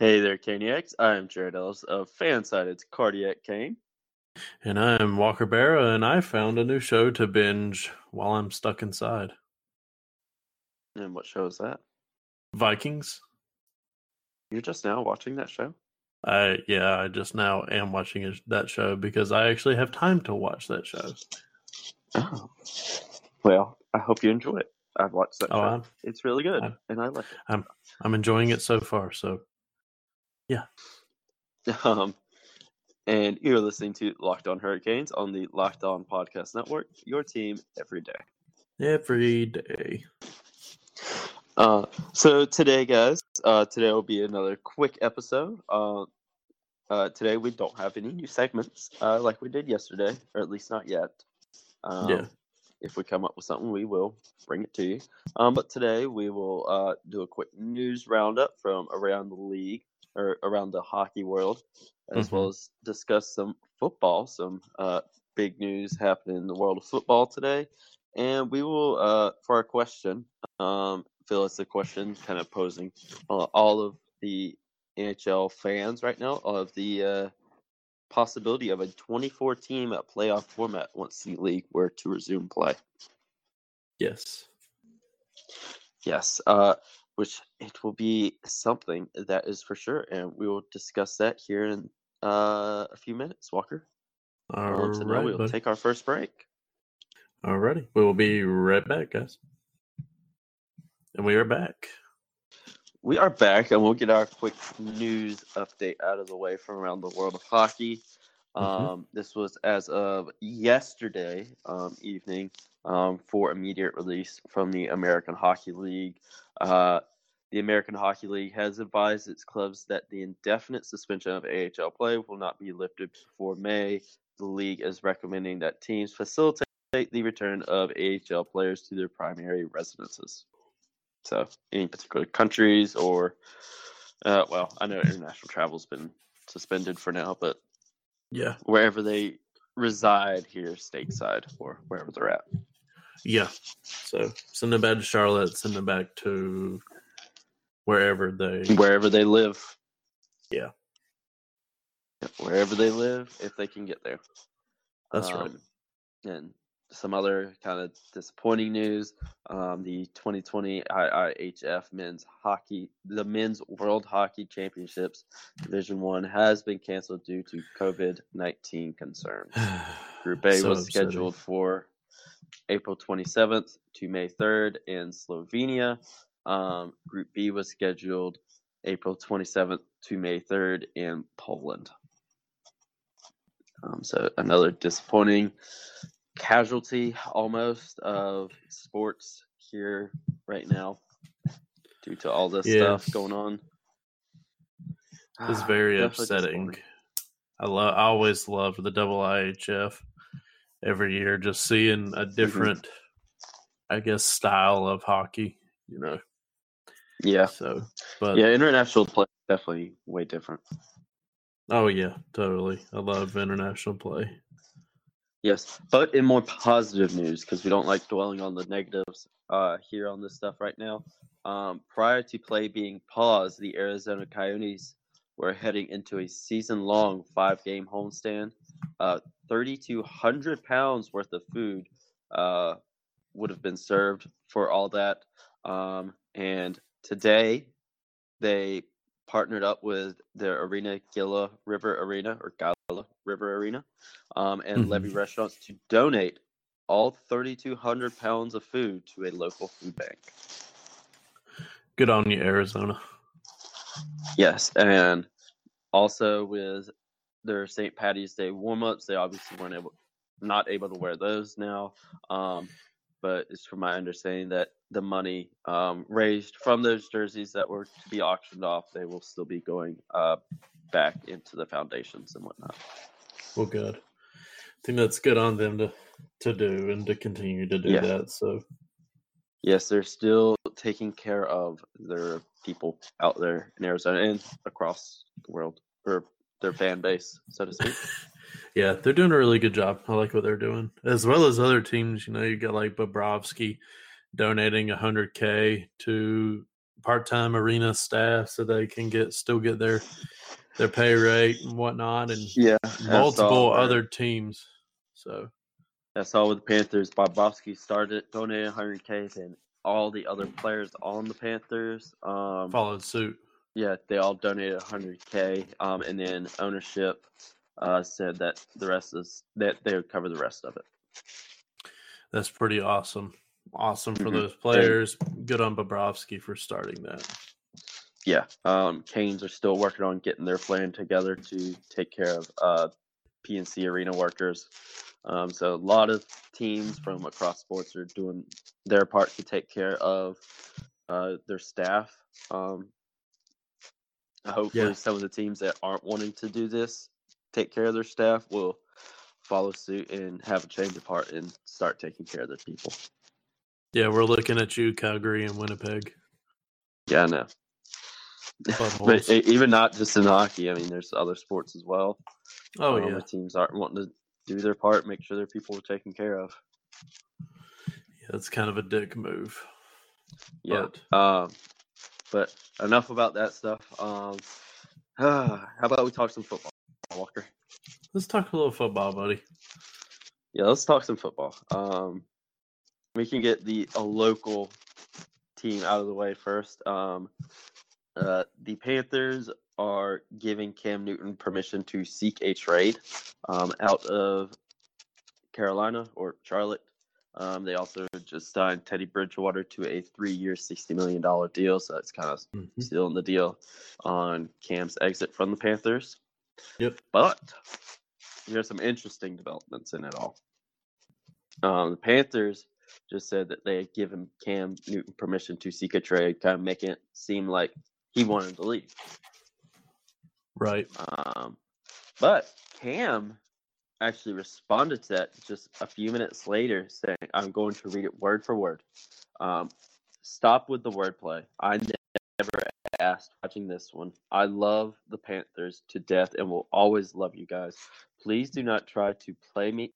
Hey there, Caniacs. I'm Jared Ellis of Fansided's Cardiac Cane. And I'm Walker Barra, and I found a new show to binge while I'm stuck inside. And what show is that? Vikings. You're just now watching that show? I yeah, I just now am watching that show because I actually have time to watch that show. Oh. Well, I hope you enjoy it. I've watched that Oh, show. I'm it's really good, I'm- and I like it. I'm I'm enjoying it so far. So Um, and you're listening to Locked On Hurricanes on the Locked On Podcast Network, your team every day. every day. Uh, so today, guys, uh, today will be another quick episode. Uh, uh, today we don't have any new segments uh, like we did yesterday, or at least not yet. Um, Yeah. If we come up with something, we will bring it to you. Um, but today we will uh, do a quick news roundup from around the league or around the hockey world, as well as discuss some football, some uh, big news happening in the world of football today. And we will, uh, for our question, um, Phil, it's a question kind of posing uh, all of the NHL fans right now of the uh, possibility of a 24 team playoff format once the league were to resume play. Yes. Yes, uh, which it will be something that is for sure, and we will discuss that here in uh, a few minutes. Walker, All now we'll buddy. take our first break. Alrighty. We will be right back, guys. And we are back. We are back, and we'll get our quick news update out of the way from around the world of hockey. Mhm. Um, This was as of yesterday um, evening um, for immediate release from the American Hockey League. Uh, the American Hockey League has advised its clubs that the indefinite suspension of AHL play will not be lifted before May. The league is recommending that teams facilitate the return of AHL players to their primary residences. So, any particular countries or, uh, well, I know international travel's been suspended for now, but Yeah. wherever they reside here, stateside or wherever they're at. Yeah. So send them back to Charlotte, send them back to wherever they Wherever they live. Yeah. Yeah, Wherever they live, if they can get there. That's right. Um, And some other kind of disappointing news: um, the 2020 IIHF men's hockey, the men's World Hockey Championships Division One has been canceled due to COVID 19 concerns. Group A So was upsetting. scheduled for April 27th to May 3rd in Slovenia. Um, Group B was scheduled April 27th to May 3rd in Poland. Um, so another disappointing casualty almost of sports here right now due to all this stuff going on. It's very Definitely upsetting. I love. I always loved the double IHF every year. Just seeing Mm-hmm. a different, I guess, style of hockey. You know. Yeah. So, but Yeah, international play definitely way different. oh yeah, totally. I love international play. Yes, but in more positive news, because we don't like dwelling on the negatives uh, here on this stuff right now. Um, prior to play being paused, the Arizona Coyotes were heading into a season-long five-game homestand. Uh, 3,200 pounds worth of food uh, would have been served for all that. Um, and today, they partnered up with the Arena Gila River Arena or Gila River Arena um, and Mhm. Levy Restaurants to donate all 3,200 pounds of food to a local food bank. Good on you, Arizona. Yes, and also with their St. Patty's Day warm-ups, they obviously weren't able, not able to wear those now. Um, but it's from my understanding that the money um, raised from those jerseys that were to be auctioned off, they will still be going uh, back into the foundations and whatnot. Well, good. I think that's good on them to to do and to continue to do Yeah. that. So Yes, they're still taking care of their people out there in Arizona and across the world, or their fan base, so to speak. yeah, they're doing a really good job. I like what they're doing, as well as other teams. You know, you got like Bobrovsky donating 100k to part-time arena staff so they can get still get their their pay rate and whatnot, and Yeah, multiple other teams. So That's all with the Panthers. Bobrovsky started donating 100k, and all the other players on the Panthers, um, followed suit. Yeah, they all donated 100k, um, and then ownership uh, said that the rest is that they would cover the rest of it. That's pretty awesome. Awesome for Mhm. those players. Good on Bobrovsky for starting that. Yeah, um, Canes are still working on getting their plan together to take care of uh, PNC arena workers. Um, so a lot of teams from across sports are doing their part to take care of uh, their staff. Um, hopefully, Yeah. some of the teams that aren't wanting to do this, take care of their staff, will follow suit and have a change of heart and start taking care of their people. Yeah, we're looking at you, Calgary and Winnipeg. Yeah, I know. But even not just in hockey, I mean, there's other sports as well. oh um, yeah, where teams aren't wanting to do their part, make sure their people are taken care of. yeah, it's kind of a dick move. Yeah. But Um, but enough about that stuff. Um, how about we talk some football, Walker? let's talk a little football, buddy. Yeah, let's talk some football. Um, we can get the a local team out of the way first. Um, uh, the Panthers are giving Cam Newton permission to seek a trade um, out of Carolina or Charlotte. Um, they also just signed Teddy Bridgewater to a three-year, sixty million dollar deal. So that's kind of Mhm. sealing the deal on Cam's exit from the Panthers. Yep. But there's some interesting developments in it all. Um, the Panthers just said that they had given Cam Newton permission to seek a trade, kind of making it seem like he wanted to leave. Right. Um, but Cam actually responded to that just a few minutes later, saying, "I'm going to read it word for word." Um, stop with the wordplay. I never asked watching this one. I love the Panthers to death and will always love you guys. Please do not try to play me.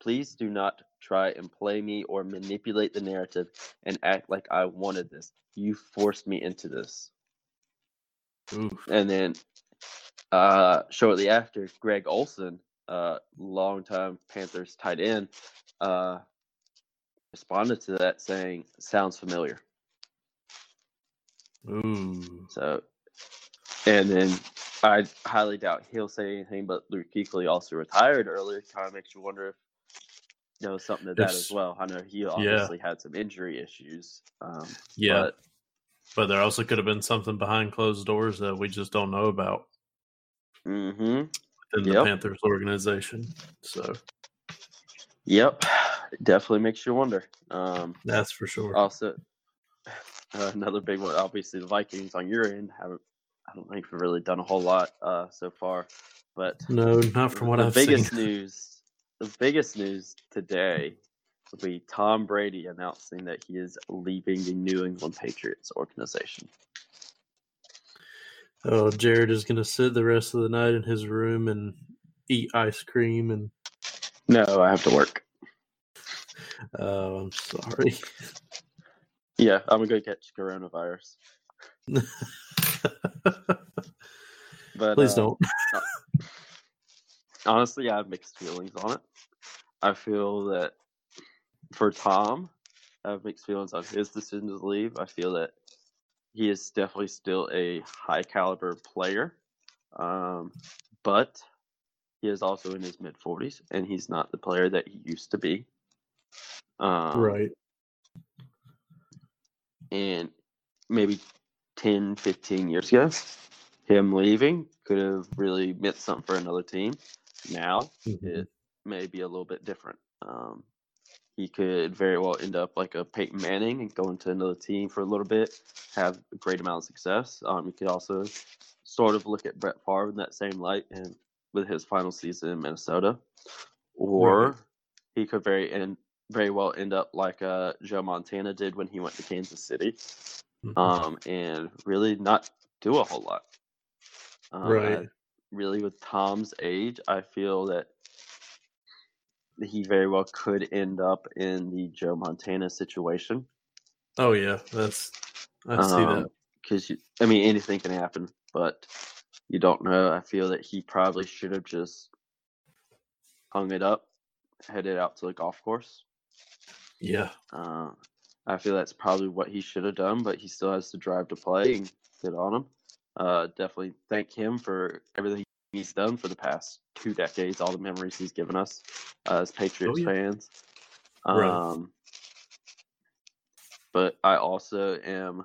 Please do not try and play me or manipulate the narrative and act like I wanted this. You forced me into this. Ooh. And then uh, shortly after, Greg Olsen, uh, longtime Panthers tight end, uh, responded to that saying, "Sounds familiar." Ooh. So, and then I highly doubt he'll say anything. But Luke Kuechly also retired earlier. Kind of makes you wonder if there was something to that If- as well. I know he obviously had some injury issues. Um, Yeah. but But there also could have been something behind closed doors that we just don't know about hmm within the Panthers organization. So Yep, definitely makes you wonder. Um, that's for sure. Also, uh, another big one. Obviously, the Vikings on your end haven't. I don't think we've really done a whole lot uh, so far, but no, not from what I've seen. The biggest seen. news. The biggest news today will be Tom Brady announcing that he is leaving the New England Patriots organization. Oh, Jared is going to sit the rest of the night in his room and eat ice cream and No, I have to work. oh, I'm sorry. Yeah, I'm gonna go catch coronavirus. But Please uh, don't. honestly, I have mixed feelings on it. I feel that for Tom, I have mixed feelings on his decision to leave. I feel that he is definitely still a high caliber player, um, but he is also in his mid 40s, and he's not the player that he used to be. Um, right. And maybe 10, 15 years ago, him leaving could have really meant something for another team. Now, Mhm. it may be a little bit different. Um, he could very well end up like a Peyton Manning and go into another team for a little bit, have a great amount of success. Um, you could also sort of look at Brett Favre in that same light and with his final season in Minnesota, or Right. he could very end very well end up like uh, Joe Montana did when he went to Kansas City, Mhm. um, and really not do a whole lot. Um, Right. I- really, with Tom's age, I feel that he very well could end up in the Joe Montana situation. oh yeah, that's I see that. Because I mean, anything can happen, but you don't know. I feel that he probably should have just hung it up, headed out to the golf course. Yeah. Uh, I feel that's probably what he should have done, but he still has to drive to play and good on him. Uh, definitely thank him for everything he's done for the past two decades, all the memories he's given us uh, as Patriots Oh, yeah. fans. Right. Um, but I also am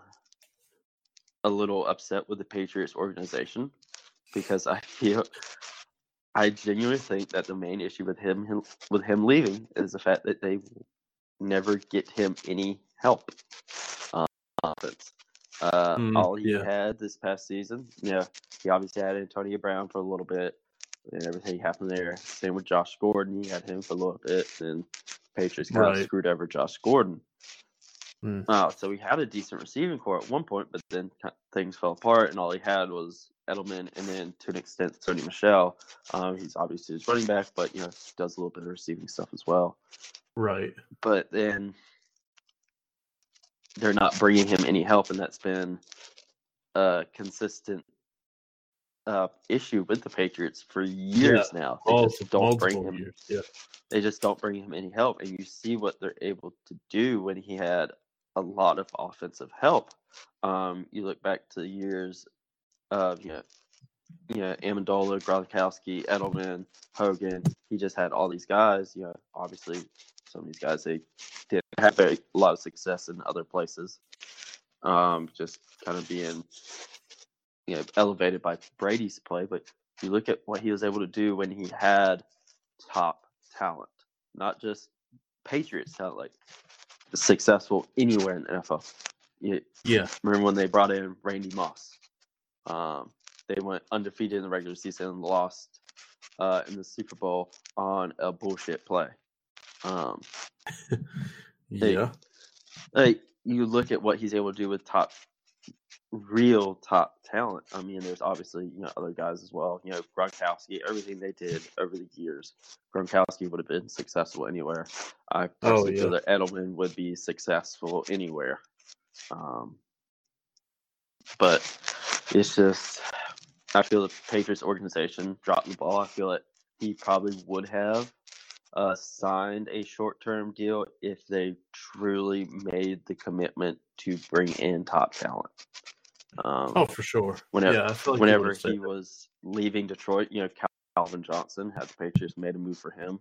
a little upset with the Patriots organization because I feel I genuinely think that the main issue with him him- with him leaving is the fact that they never get him any help on offense. Uh, Mm, all he yeah. had this past season, yeah, he obviously had Antonio Brown for a little bit, and everything happened there. Same with Josh Gordon, he had him for a little bit, and Patriots kind of screwed over Josh Gordon. Mm. So he had a decent receiving corps at one point, but then things fell apart, and all he had was Edelman, and then to an extent Sony Michel. Um, he's obviously his running back, but you know does a little bit of receiving stuff as well. Right. But then they're not bringing him any help, and that's been a consistent uh, issue with the Patriots for years now. They Multiple, just don't bring him. Yeah. they just don't bring him any help. And you see what they're able to do when he had a lot of offensive help. Um, you look back to the years of you know, you know, Amendola, Gronkowski, Edelman, Hogan. He just had all these guys. You know, obviously some of these guys they did have a lot of success in other places. Um, just kind of being you know elevated by Brady's play, but you look at what he was able to do when he had top talent, not just Patriots talent, like successful anywhere in the NFL. You Yeah. remember when they brought in Randy Moss? Um, they went undefeated in the regular season and lost uh, in the Super Bowl on a bullshit play. Um. Yeah. like you look at what he's able to do with top real top talent. I mean, there's obviously you know other guys as well. You know, Gronkowski, everything they did over the years, Gronkowski would have been successful anywhere. I personally feel yeah. that Edelman would be successful anywhere. Um, but it's just, I feel the Patriots organization dropped the ball. I feel that he probably would have uh, signed a short-term deal if they truly made the commitment to bring in top talent. Um, Oh, for sure. Whenever- yeah, like whenever he was leaving Detroit, you know, Calvin Johnson had the Patriots made a move for him.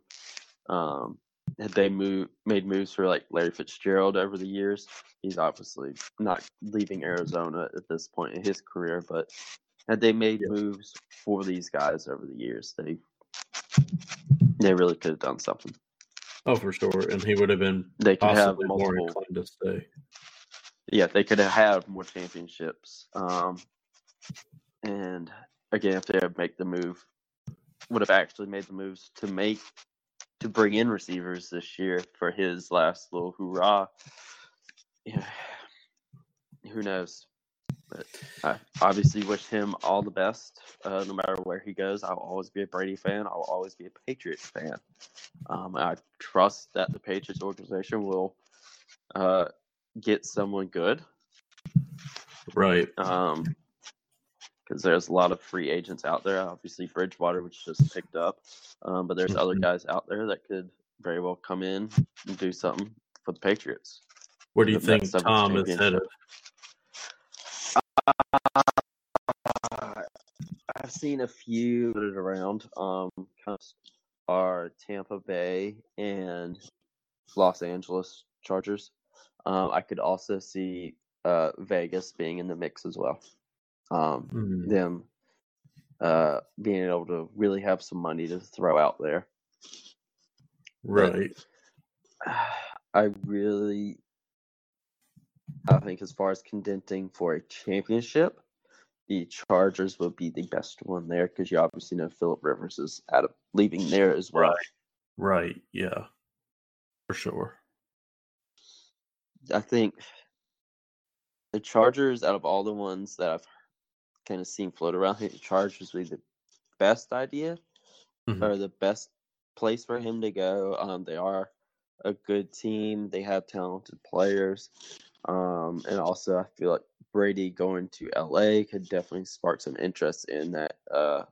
Um, had they moved made moves for like Larry Fitzgerald over the years? He's obviously not leaving Arizona at this point in his career, but had they made Yeah. moves for these guys over the years, they they really could have done something. Oh, for sure. And he would have been They could have possibly more inclined to stay. yeah, they could have had more championships. Um, and again, if they had make the move, would have actually made the moves to make to bring in receivers this year for his last little hoorah. Yeah, who knows? But I obviously wish him all the best. Uh, no matter where he goes, I'll always be a Brady fan. I'll always be a Patriots fan. Um, I trust that the Patriots organization will uh, get someone good Right. um because there's a lot of free agents out there obviously bridgewater which just picked up um, but there's other Mhm. guys out there that could very well come in and do something for the patriots Where do you think best of the Tom is headed? Uh, i've seen a few around um kind of are tampa bay and los angeles chargers um, i could also see uh, vegas being in the mix as well um, Hmm, them uh, being able to really have some money to throw out there. Right. I really, I think as far as contending for a championship, the Chargers would be the best one there because you obviously know Philip Rivers is out of leaving there as well. Right. right. Yeah. For sure. I think the Chargers, out of all the ones that I've kind of seen float around, the Chargers would be the best idea Mhm. or the best place for him to go. Um, they are a good team. They have talented players, um, and also I feel like Brady going to LA could definitely spark some interest in that uh,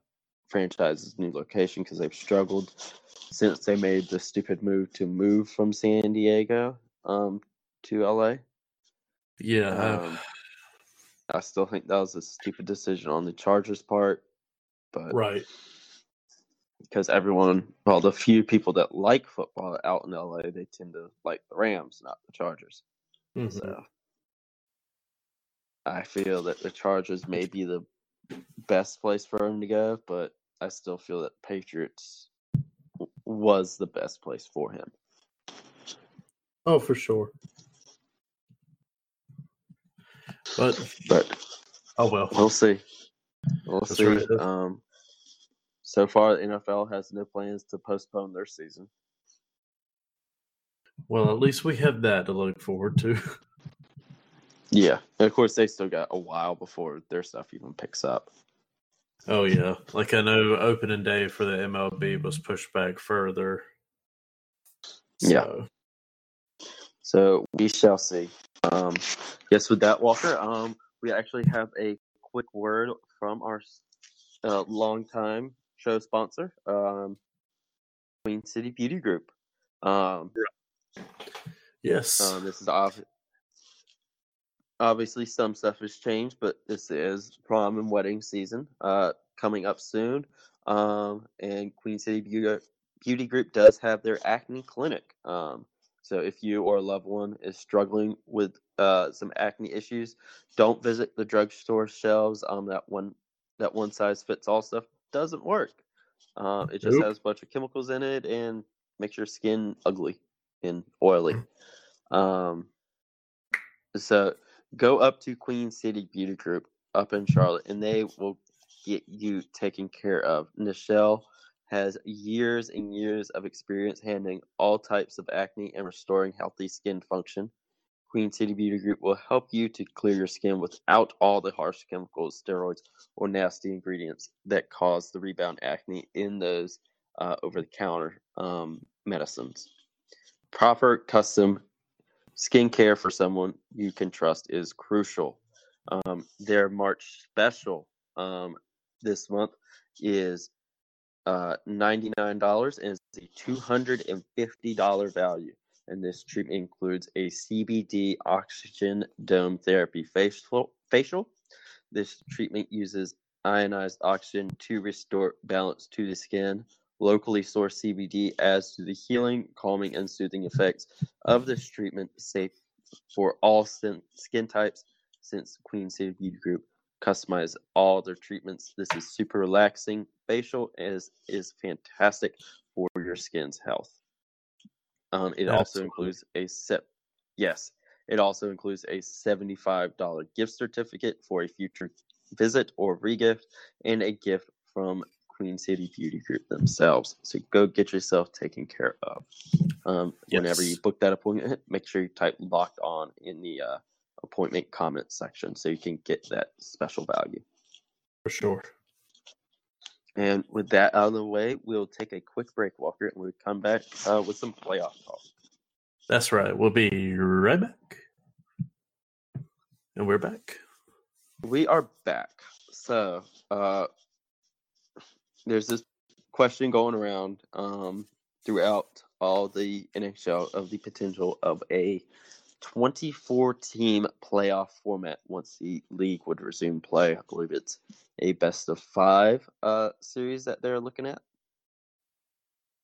franchise's new location because they've struggled since they made the stupid move to move from San Diego um, to LA. Yeah, Um, I still think that was a stupid decision on the Chargers' part, but right. Because everyone, well, the few people that like football out in LA, they tend to like the Rams, not the Chargers. Mhm. So I feel that the Chargers may be the best place for him to go, but I still feel that Patriots w- was the best place for him. Oh, for sure. But But oh well. we'll see. We'll That's see. right. Um, so far, the NFL has no plans to postpone their season. Well, at least we have that to look forward to. Yeah, and of course, they still got a while before their stuff even picks up. Oh yeah, like I know opening day for the MLB was pushed back further. Yeah. So, So we shall see. Um, yes, with that, Walker, um, we actually have a quick word from our uh, longtime show sponsor, um, Queen City Beauty Group. Um, yes. um, this is ob- obviously some stuff has changed, but this is prom and wedding season uh, coming up soon. Um, and Queen City Beauty, Beauty Group does have their acne clinic. Um, so if you or a loved one is struggling with uh, some acne issues, don't visit the drugstore shelves. Um, that one that one size fits all stuff doesn't work. Uh, it just Nope. has a bunch of chemicals in it and makes your skin ugly and oily. Um, so go up to Queen City Beauty Group up in Charlotte, and they will get you taken care of. Nichelle has years and years of experience handling all types of acne and restoring healthy skin function. Queen City Beauty Group will help you to clear your skin without all the harsh chemicals, steroids, or nasty ingredients that cause the rebound acne in those uh, over the counter um, medicines. Proper custom skincare for someone you can trust is crucial. Um, their March special um, this month is uh, $99 and it's a $250 value. And this treatment includes a CBD oxygen dome therapy facial. This treatment uses ionized oxygen to restore balance to the skin. Locally sourced CBD adds to the healing, calming, and soothing effects of this treatment, safe for all skin, types. Since Queen Beauty Group customize all their treatments, this is super relaxing. Facial is is fantastic for your skin's health. Um, it also includes a set. Yes, it also includes a seventy-five dollar gift certificate for a future visit or regift, and a gift from Queen City Beauty Group themselves. So go get yourself taken care of. Um, Whenever you book that appointment, make sure you type locked on in the uh, appointment comment section so you can get that special value. for sure. And with that out of the way, we'll take a quick break, Walker, and we'll come back uh, with some playoff talk. That's right. We'll be right back. And we're back. We are back. So, uh, there's this question going around um, throughout all the NHL of the potential of a 24 team playoff format once the league would resume play. I believe it's a best of five uh, series that they're looking at.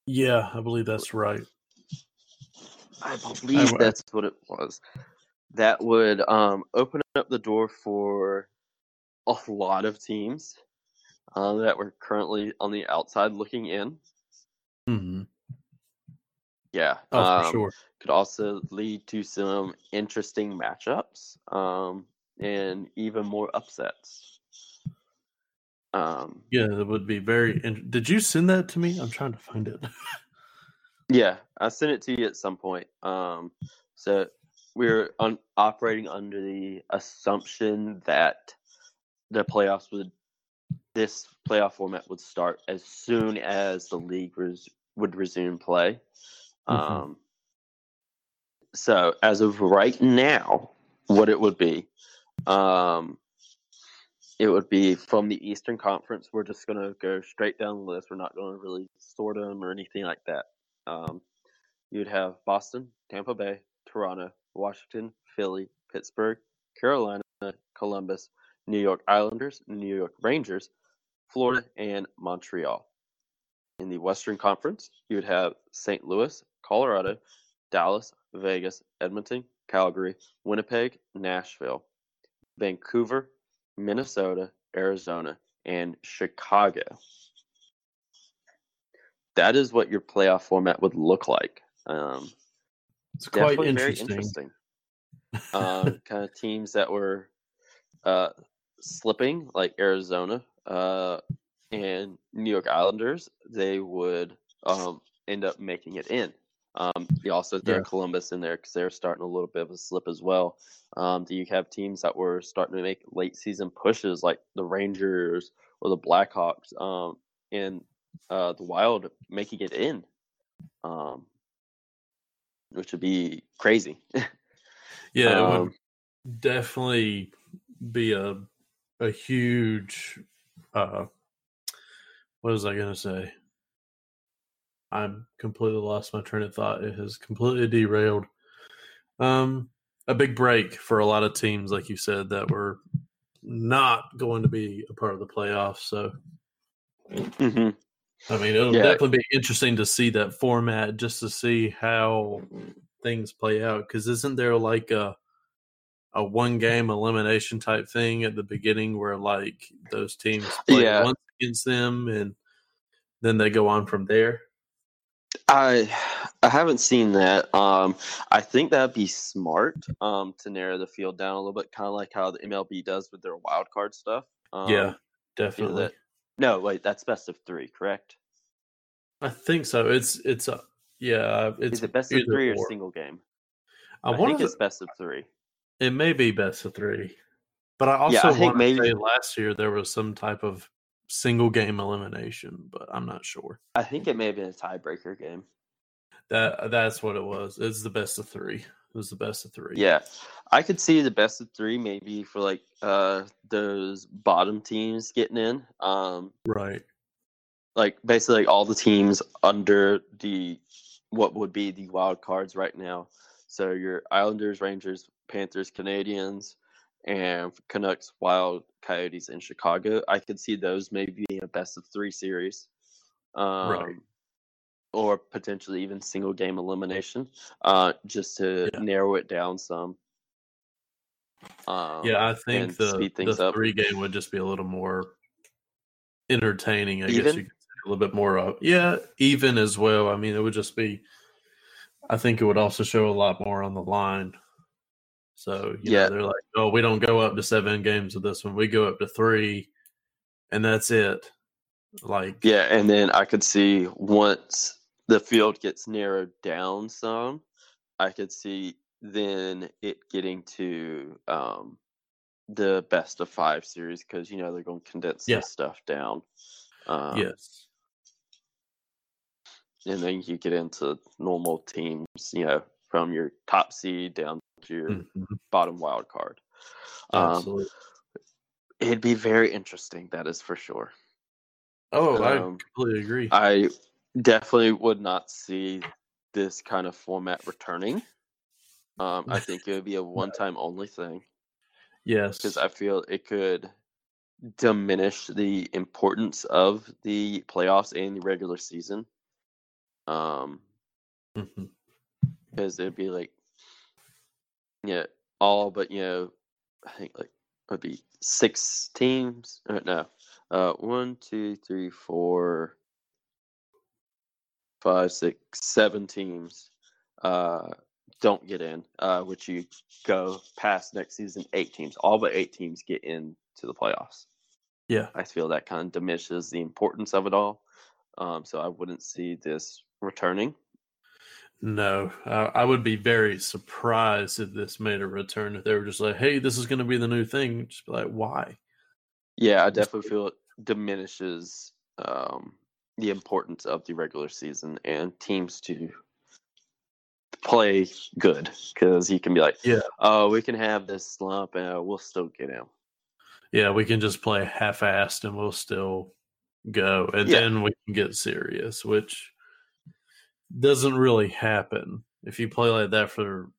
Yeah, I believe that's right. I believe I- that's what it was. That would um, open up the door for a lot of teams uh, that were currently on the outside looking in. hmm Yeah. Oh, for um, sure. Could also lead to some interesting matchups um, and even more upsets. Um, Yeah, that would be very. In- Did you send that to me? I'm trying to find it. Yeah, I sent it to you at some point. Um, so we're on operating under the assumption that the playoffs would this playoff format would start as soon as the league res, would resume play. Mhm. Um, so as of right now, what it would be, Um, it would be from the Eastern Conference. We're just going to go straight down the list. We're not going to really sort them or anything like that. Um, you'd have Boston, Tampa Bay, Toronto, Washington, Philly, Pittsburgh, Carolina, Columbus, New York Islanders, New York Rangers, Florida, and Montreal. In the Western Conference, you would have St. Louis, Colorado, Dallas, Vegas, Edmonton, Calgary, Winnipeg, Nashville, Vancouver, Minnesota, Arizona, and Chicago. That is what your playoff format would look like. Um, It's quite interesting. interesting. uh, kind of teams that were uh, slipping, like Arizona uh, and New York Islanders, they would um, end up making it in. Um, you also throw Yeah. Columbus in there because they're starting a little bit of a slip as well. Um, do you have teams that were starting to make late season pushes like the Rangers or the Blackhawks um, and uh, the Wild making it in? Um, which would be crazy. Yeah, it would Um, definitely be a a huge uh what was I gonna say? I'm completely lost my train of thought. It has completely derailed. Um a big break for a lot of teams, like you said, that were not going to be a part of the playoffs. So mhm. I mean it'll Yeah. definitely be interesting to see that format just to see how things play out. Cause isn't there like a a one game elimination type thing at the beginning where like those teams play Yeah. once against them and then they go on from there. I I haven't seen that. Um, I think that'd be smart um, to narrow the field down a little bit, kind of like how the MLB does with their wild card stuff. Um, yeah, definitely. that- no, wait, that's best of three, correct? I think so. It's it's a yeah. It's Is it best of three or or. single game? I, I, think it's best of three. It may be best of three, but I also Yeah, I think maybe- say last year there was some type of single game elimination, but I'm not sure. I think it may have been a tiebreaker game. That that's what it was. It's the best of three. It was the best of three. Yeah, I could see the best of three maybe for like uh, those bottom teams getting in. Um, Right. like basically like all the teams under the what would be the wild cards right now. So your Islanders, Rangers, Panthers, Canadiens, and Canucks, Wild, Coyotes, and Chicago. I could see those maybe being a best of three series, um, or potentially even single game elimination, uh, just to Yeah. narrow it down some. Um, Yeah, I think the the three game would just be a little more entertaining. I guess you could say a little bit more of yeah, even as well. I mean, it would just be. I think it would also show a lot more on the line. So you Yeah. know, they're like, oh, we don't go up to seven games with this one. We go up to three, and that's it. Like Yeah, and then I could see once the field gets narrowed down some, I could see then it getting to um, the best of five series because you know they're going to condense Yeah. this stuff down. Um, yes, and then you get into normal teams, you know, from your top seed down to your Mhm. bottom wild card. Um, absolutely. it'd be very interesting, that is for sure. Oh, I um, completely agree. I definitely would not see this kind of format returning. Um, I think it would be a one-time only thing yes, because I feel it could diminish the importance of the playoffs and the regular season. Um, because it'd be like, yeah, all but you know, I think like would be six teams. Uh, no, uh, one, two, three, four, five, six, seven teams. Uh, don't get in. Uh, which you go past next season, eight teams. All but eight teams get into the playoffs. yeah, I feel that kind of diminishes the importance of it all. Um, so I wouldn't see this returning. No, I, I would be very surprised if this made a return. If they were just like, "Hey, this is going to be the new thing," just be like, "Why?" Yeah, I definitely feel it diminishes um, the importance of the regular season and teams to play good because you can be like, Yeah. oh, we can have this slump and we'll still get in. Yeah, we can just play half-assed and we'll still go, and Yeah. then we can get serious, which doesn't really happen if you play like that for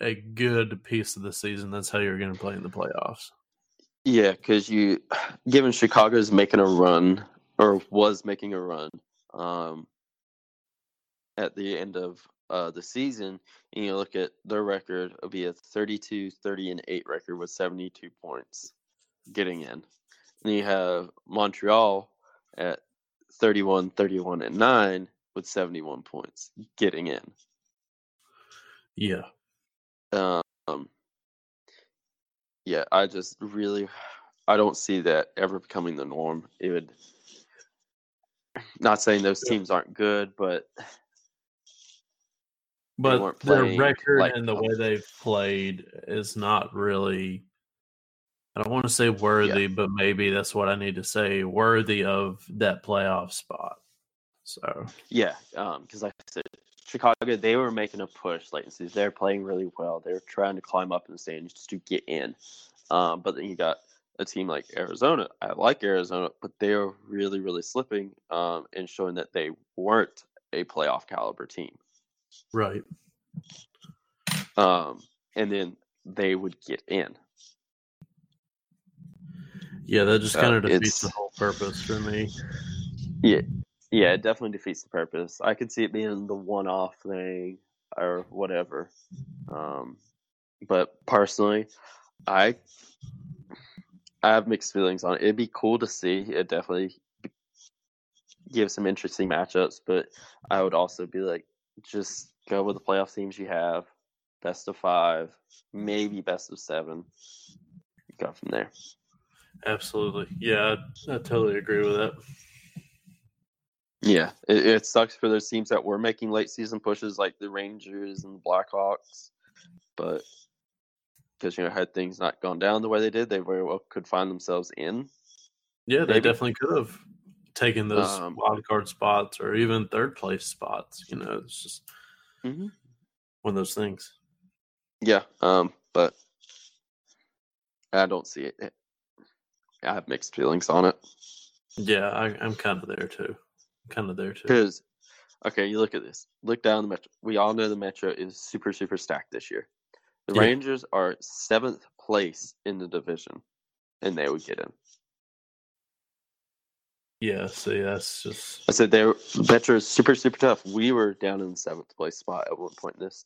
a good piece of the season. That's how you're going to play in the playoffs. Yeah, because you, given Chicago's making a run or was making a run, um, at the end of uh, the season, and you look at their record, it'll be a 32, 30, and 8 record with 72 points getting in. And you have Montreal at 31, 31, and 9 with 71 points getting in. Yeah, Um, yeah, I just really, I don't see that ever becoming the norm. It would, not saying those Yeah. teams aren't good, but but their record like and the way they've played is not really. I don't want to say worthy, but maybe that's what I need to say. Worthy of that playoff spot. So yeah, um, because like I said, Chicago, they were making a push late in the season. They're playing really well. They're trying to climb up in the standings just to get in. Um, but then you got a team like Arizona. I like Arizona, but they're really, really slipping um, and showing that they weren't a playoff caliber team. right, Um, and then they would get in. yeah, that just kind of defeats the whole purpose for me. Yeah, yeah, it definitely defeats the purpose. I could see it being the one-off thing or whatever. Um, but personally, I I have mixed feelings on it. It'd be cool to see. It definitely give some interesting matchups, but I would also be like, just go with the playoff teams you have, best of five, maybe best of seven. Go from there. Absolutely, yeah, I, I totally agree with that. Yeah, it, it sucks for those teams that were making late season pushes like the Rangers and the Blackhawks, but because you know had things not gone down the way they did, they very well could find themselves in. Yeah, they Maybe. definitely could have taken those Um, wild card spots or even third place spots. You know, it's just Mhm. one of those things. Yeah, um, but I don't see it. I have mixed feelings on it Yeah, I, I'm kind of there too. Kind of there too. because, okay, you look at this. Look down the Metro. We all know the Metro is super super stacked this year. The Yeah. Rangers are seventh place in the division, and they would get in. Yeah, see, that's just I said they're Metro is super super tough. We were down in the seventh place spot at one point in this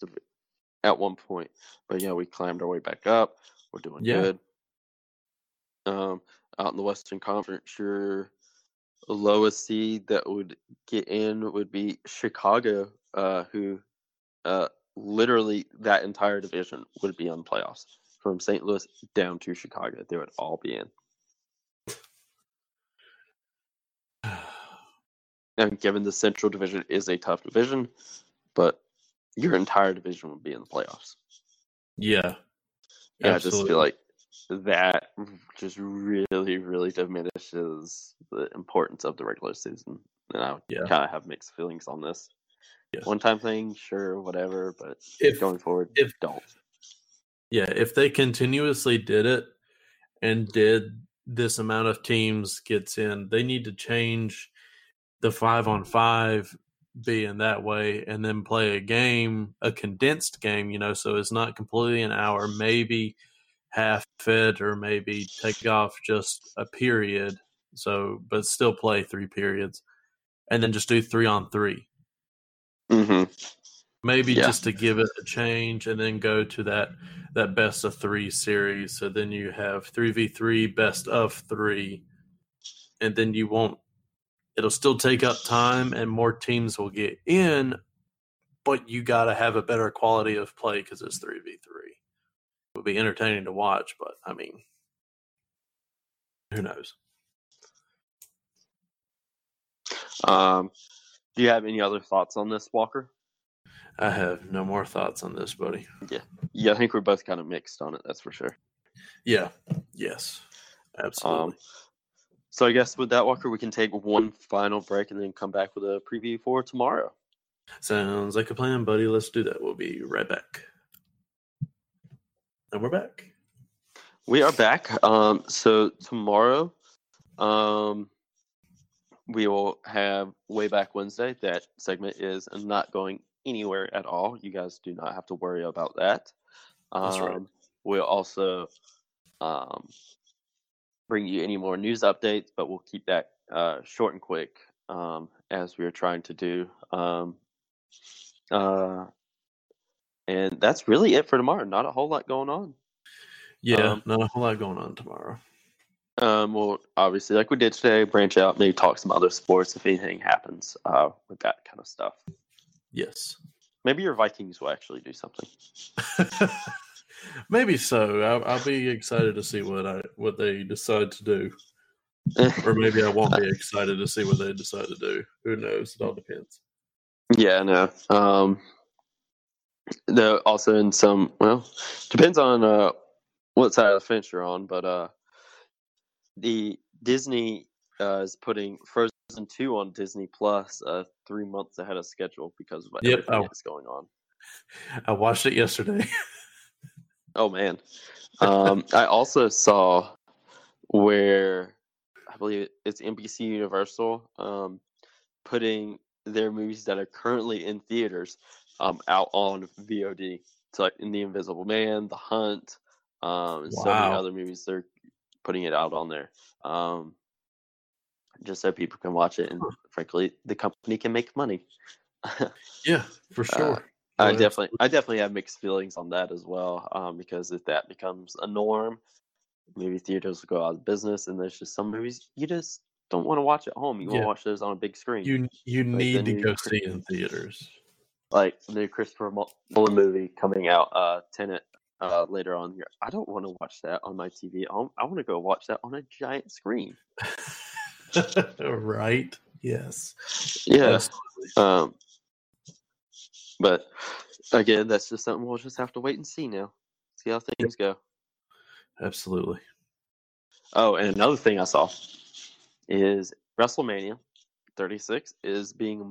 at one point, but yeah, we climbed our way back up. We're doing Yeah. good. Um, out in the Western Conference, your lowest seed that would get in would be Chicago, uh, who uh, literally that entire division would be on playoffs from St. Louis down to Chicago. They would all be in. And given the Central Division is a tough division, but your entire division would be in the playoffs. yeah. Yeah, I just feel like that just really, really diminishes the importance of the regular season. And I Yeah. kind of have mixed feelings on this. Yeah. One time thing, sure, whatever, but If- going forward, if- don't. Yeah, if they continuously did it and did this amount of teams gets in, they need to change the five on five being that way and then play a game, a condensed game, you know, so it's not completely an hour, maybe half fit or maybe take off just a period. So, but still play three periods and then just do three on three hmm maybe Yeah. just to give it a change and then go to that that best of three series so then you have 3v3 best of three and then you won't it'll still take up time and more teams will get in but you got to have a better quality of play because it's 3v3 it would be entertaining to watch but i mean who knows Um, do you have any other thoughts on this, Walker? i have no more thoughts on this buddy Yeah, Yeah, I think we're both kind of mixed on it. That's for sure. yeah yes absolutely Um, so I guess with that, Walker, we can take one final break and then come back with a preview for tomorrow. Sounds like a plan, buddy. Let's do that. We'll be right back. And we're back. We are back. Um, so tomorrow, um, we will have way back Wednesday. That segment is not going anywhere at all. You guys do not have to worry about that. Um, That's right. We'll also um, bring you any more news updates, but we'll keep that uh, short and quick um, as we are trying to do. Um, uh, and that's really it for tomorrow. Not a whole lot going on. Yeah, Um, not a whole lot going on tomorrow. Um, well, obviously, like we did today, branch out, maybe talk some other sports if anything happens uh, with that kind of stuff. Yes. Maybe your Vikings will actually do something. Maybe so. I'll, I'll be excited to see what I what they decide to do, or maybe I won't be excited to see what they decide to do. Who knows? It all depends. yeah, no. Um, though also in some, well, depends on uh, what side of the fence you're on, but uh, the Disney uh, is putting Frozen Two on Disney Plus uh, three months ahead of schedule because of Yep, everything oh. that's going on. I watched it yesterday. Oh man. Um, I also saw where I believe it's NBC Universal um, putting their movies that are currently in theaters um, out on VOD. So like in The Invisible Man, The Hunt, um, and so many other movies. They're putting it out on there, um, just so people can watch it, and frankly, the company can make money. yeah, for sure. I Oh, definitely, I definitely have mixed feelings on that as well. Um, because if that becomes a norm, movie theaters will go out of business, and there's just some movies you just don't want to watch at home. You want to watch those on a big screen, You you need to go see in theaters. Like the new Christopher Nolan movie coming out, uh, Tenet, uh, later on here. I don't want to watch that on my TV. I, I want to go watch that on a giant screen. right? Yes. Yeah. Um, but again, that's just something we'll just have to wait and see now. See how things go. Absolutely. Oh, and another thing I saw is WrestleMania 36 is being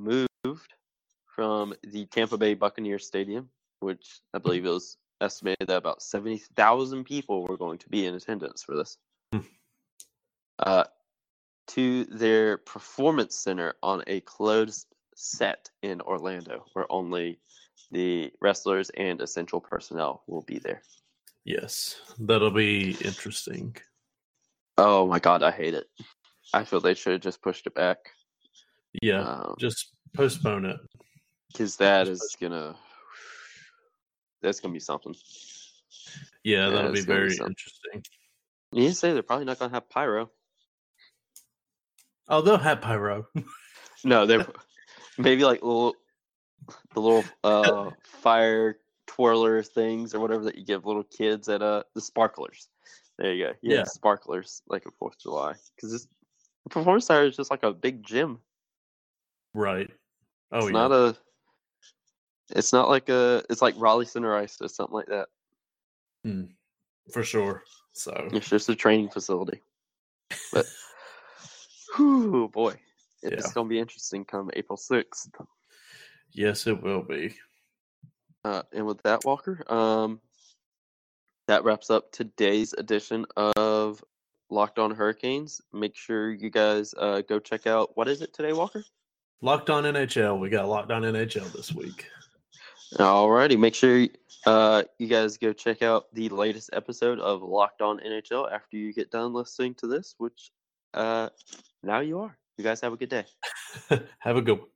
moved from the Tampa Bay Buccaneers Stadium, which I believe it was estimated that about 70,000 people were going to be in attendance for this, Hmm. uh, to their performance center on a closed set in Orlando, where only the wrestlers and essential personnel will be there. Yes. That'll be interesting. Oh my god, I hate it. I feel they should have just pushed it back. Yeah. Um, just postpone it. Because that is gonna that's gonna be something. Yeah, Yeah, that'll be be very something. interesting. You say they're probably not gonna have pyro. Oh, they'll have pyro. No, they're maybe like little the little uh fire twirler things or whatever that you give little kids at uh the sparklers. There you go. Yeah, Yeah. sparklers like a Fourth of July because this the performance center is just like a big gym. right. Oh, it's yeah. not a. It's not like a. It's like Raleigh Center Ice or something like that. for sure. So, It's just a training facility. But, whew, boy, it's Yeah. gonna be interesting come April sixth. yes, it will be. Uh, and with that, Walker, um, that wraps up today's edition of Locked On Hurricanes. Make sure you guys uh, go check out. What is it today, Walker? Locked on NHL. We got locked on NHL this week. Alrighty, make sure uh, you guys go check out the latest episode of Locked On NHL after you get done listening to this, which uh, now you are. You guys have a good day. have a good one.